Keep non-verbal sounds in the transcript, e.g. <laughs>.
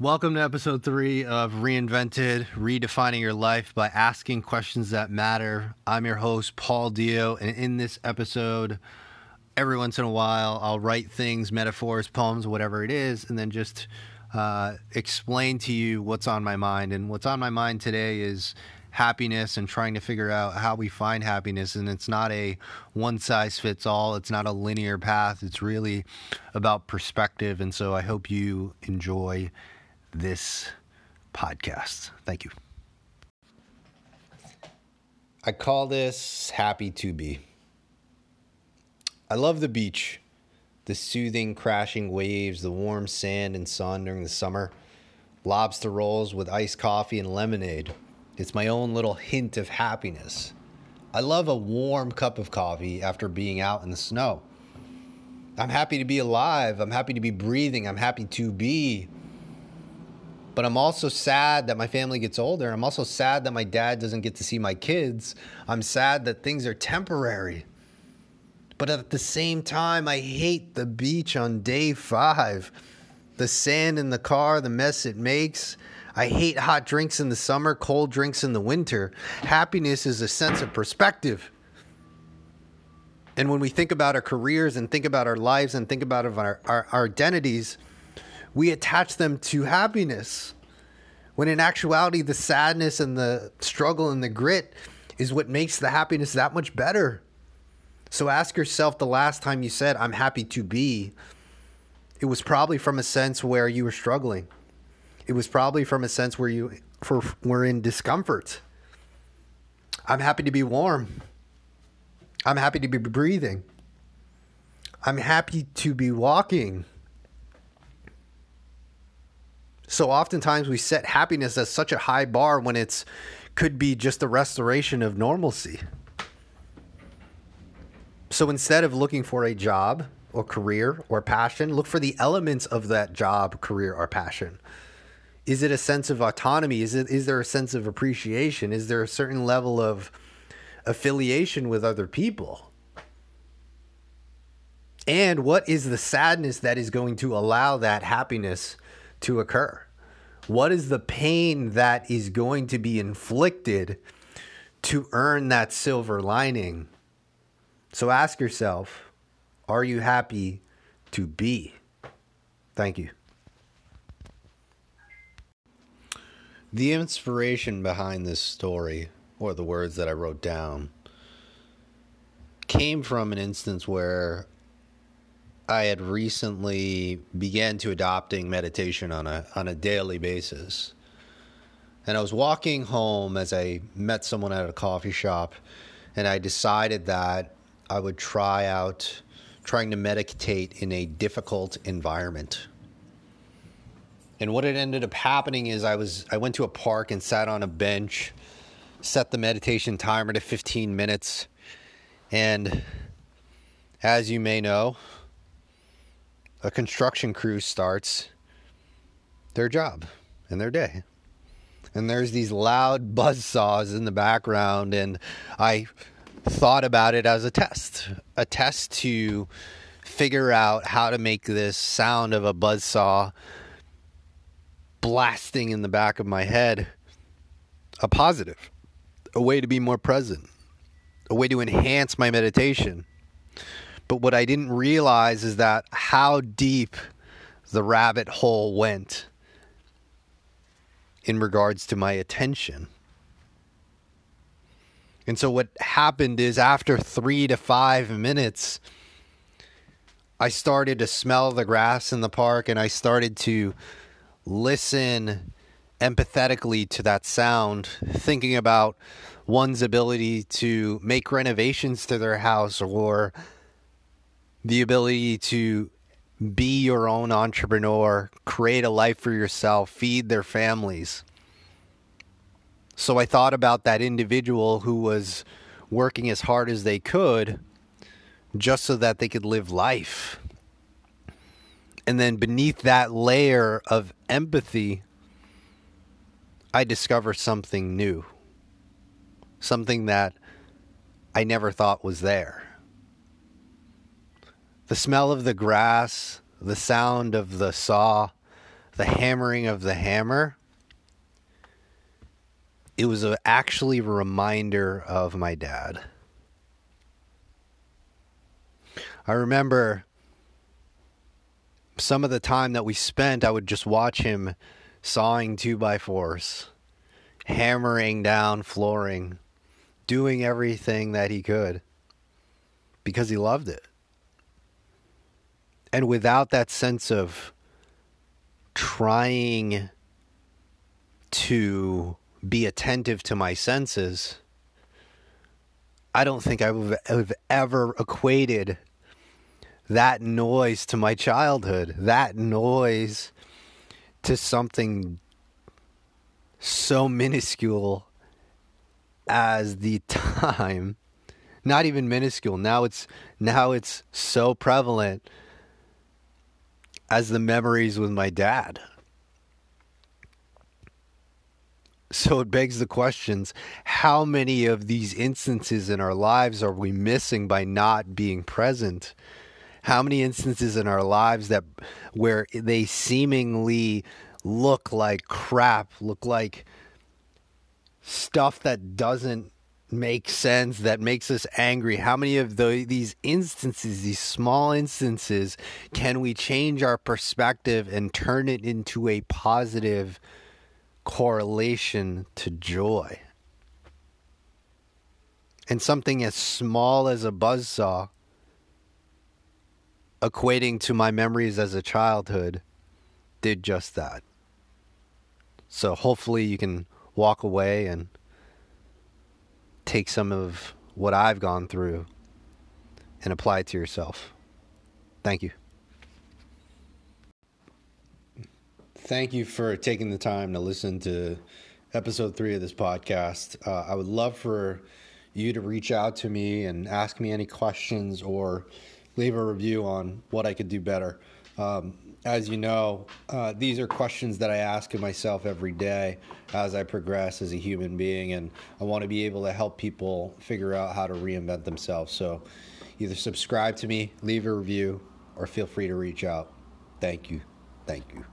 Welcome to episode three of Reinvented Redefining Your Life by Asking Questions That Matter. I'm your host, Paul Dio, and in this episode, every once in a while, I'll write things, metaphors, poems, whatever it is, and then just uh, explain to you what's on my mind. And what's on my mind today is happiness and trying to figure out how we find happiness. And it's not a one size fits all, it's not a linear path. It's really about perspective. And so I hope you enjoy this podcast. Thank you. I call this Happy to Be. I love the beach, the soothing, crashing waves, the warm sand and sun during the summer, lobster rolls with iced coffee and lemonade. It's my own little hint of happiness. I love a warm cup of coffee after being out in the snow. I'm happy to be alive. I'm happy to be breathing. I'm happy to be. But I'm also sad that my family gets older. I'm also sad that my dad doesn't get to see my kids. I'm sad that things are temporary. But at the same time, I hate the beach on day five. The sand in the car, the mess it makes. I hate hot drinks in the summer, cold drinks in the winter. Happiness is a sense of perspective. And when we think about our careers and think about our lives and think about our, our, our identities, we attach them to happiness. When in actuality, the sadness and the struggle and the grit is what makes the happiness that much better. So ask yourself the last time you said, I'm happy to be, it was probably from a sense where you were struggling it was probably from a sense where you for were in discomfort. I'm happy to be warm. I'm happy to be breathing. I'm happy to be walking. So oftentimes we set happiness as such a high bar when it's could be just a restoration of normalcy. So instead of looking for a job or career or passion, look for the elements of that job, career, or passion is it a sense of autonomy? Is it is there a sense of appreciation? Is there a certain level of affiliation with other people? And what is the sadness that is going to allow that happiness to occur? What is the pain that is going to be inflicted to earn that silver lining? So ask yourself, are you happy to be? Thank you. The inspiration behind this story, or the words that I wrote down, came from an instance where I had recently began to adopting meditation on a on a daily basis. And I was walking home as I met someone at a coffee shop and I decided that I would try out trying to meditate in a difficult environment. And what had ended up happening is I was I went to a park and sat on a bench, set the meditation timer to 15 minutes, and as you may know, a construction crew starts their job and their day. And there's these loud buzz saws in the background and I thought about it as a test, a test to figure out how to make this sound of a buzz saw blasting in the back of my head a positive, a way to be more present, a way to enhance my meditation. But what I didn't realize is that how deep the rabbit hole went in regards to my attention. And so what happened is after three to five minutes, I started to smell the grass in the park and I started to listen empathetically to that sound, thinking about one's ability to make renovations to their house or the ability to be your own entrepreneur, create a life for yourself, feed their families. So I thought about that individual who was working as hard as they could just so that they could live life. And then beneath that layer of empathy, I discover something new, something that I never thought was there. The smell of the grass, the sound of the saw, the hammering of the hammer, it was a, actually a reminder of my dad. I remember some of the time that we spent, I would just watch him sawing two by fours, hammering down flooring, doing everything that he could because he loved it. And without that sense of trying to be attentive to my senses, I don't think I would have ever equated that noise to my childhood, that noise to something so minuscule as the <laughs> time not even minuscule now it's now it's so prevalent as the memories with my dad. So it begs the questions how many of these instances in our lives are we missing by not being present? How many instances in our lives that where they seemingly look like crap, look like stuff that doesn't make sense, that makes us angry? How many of the, these instances, these small instances, can we change our perspective and turn it into a positive correlation to joy? And something as small as a buzz saw equating to my memories as a childhood did just that. So hopefully you can walk away and take some of what I've gone through and apply it to yourself. Thank you. Thank you for taking the time to listen to episode three of this podcast. Uh, I would love for you to reach out to me and ask me any questions or leave a review on what I could do better. Um, as you know, uh, these are questions that I ask of myself every day as I progress as a human being, and I want to be able to help people figure out how to reinvent themselves. So either subscribe to me, leave a review, or feel free to reach out. Thank you. Thank you.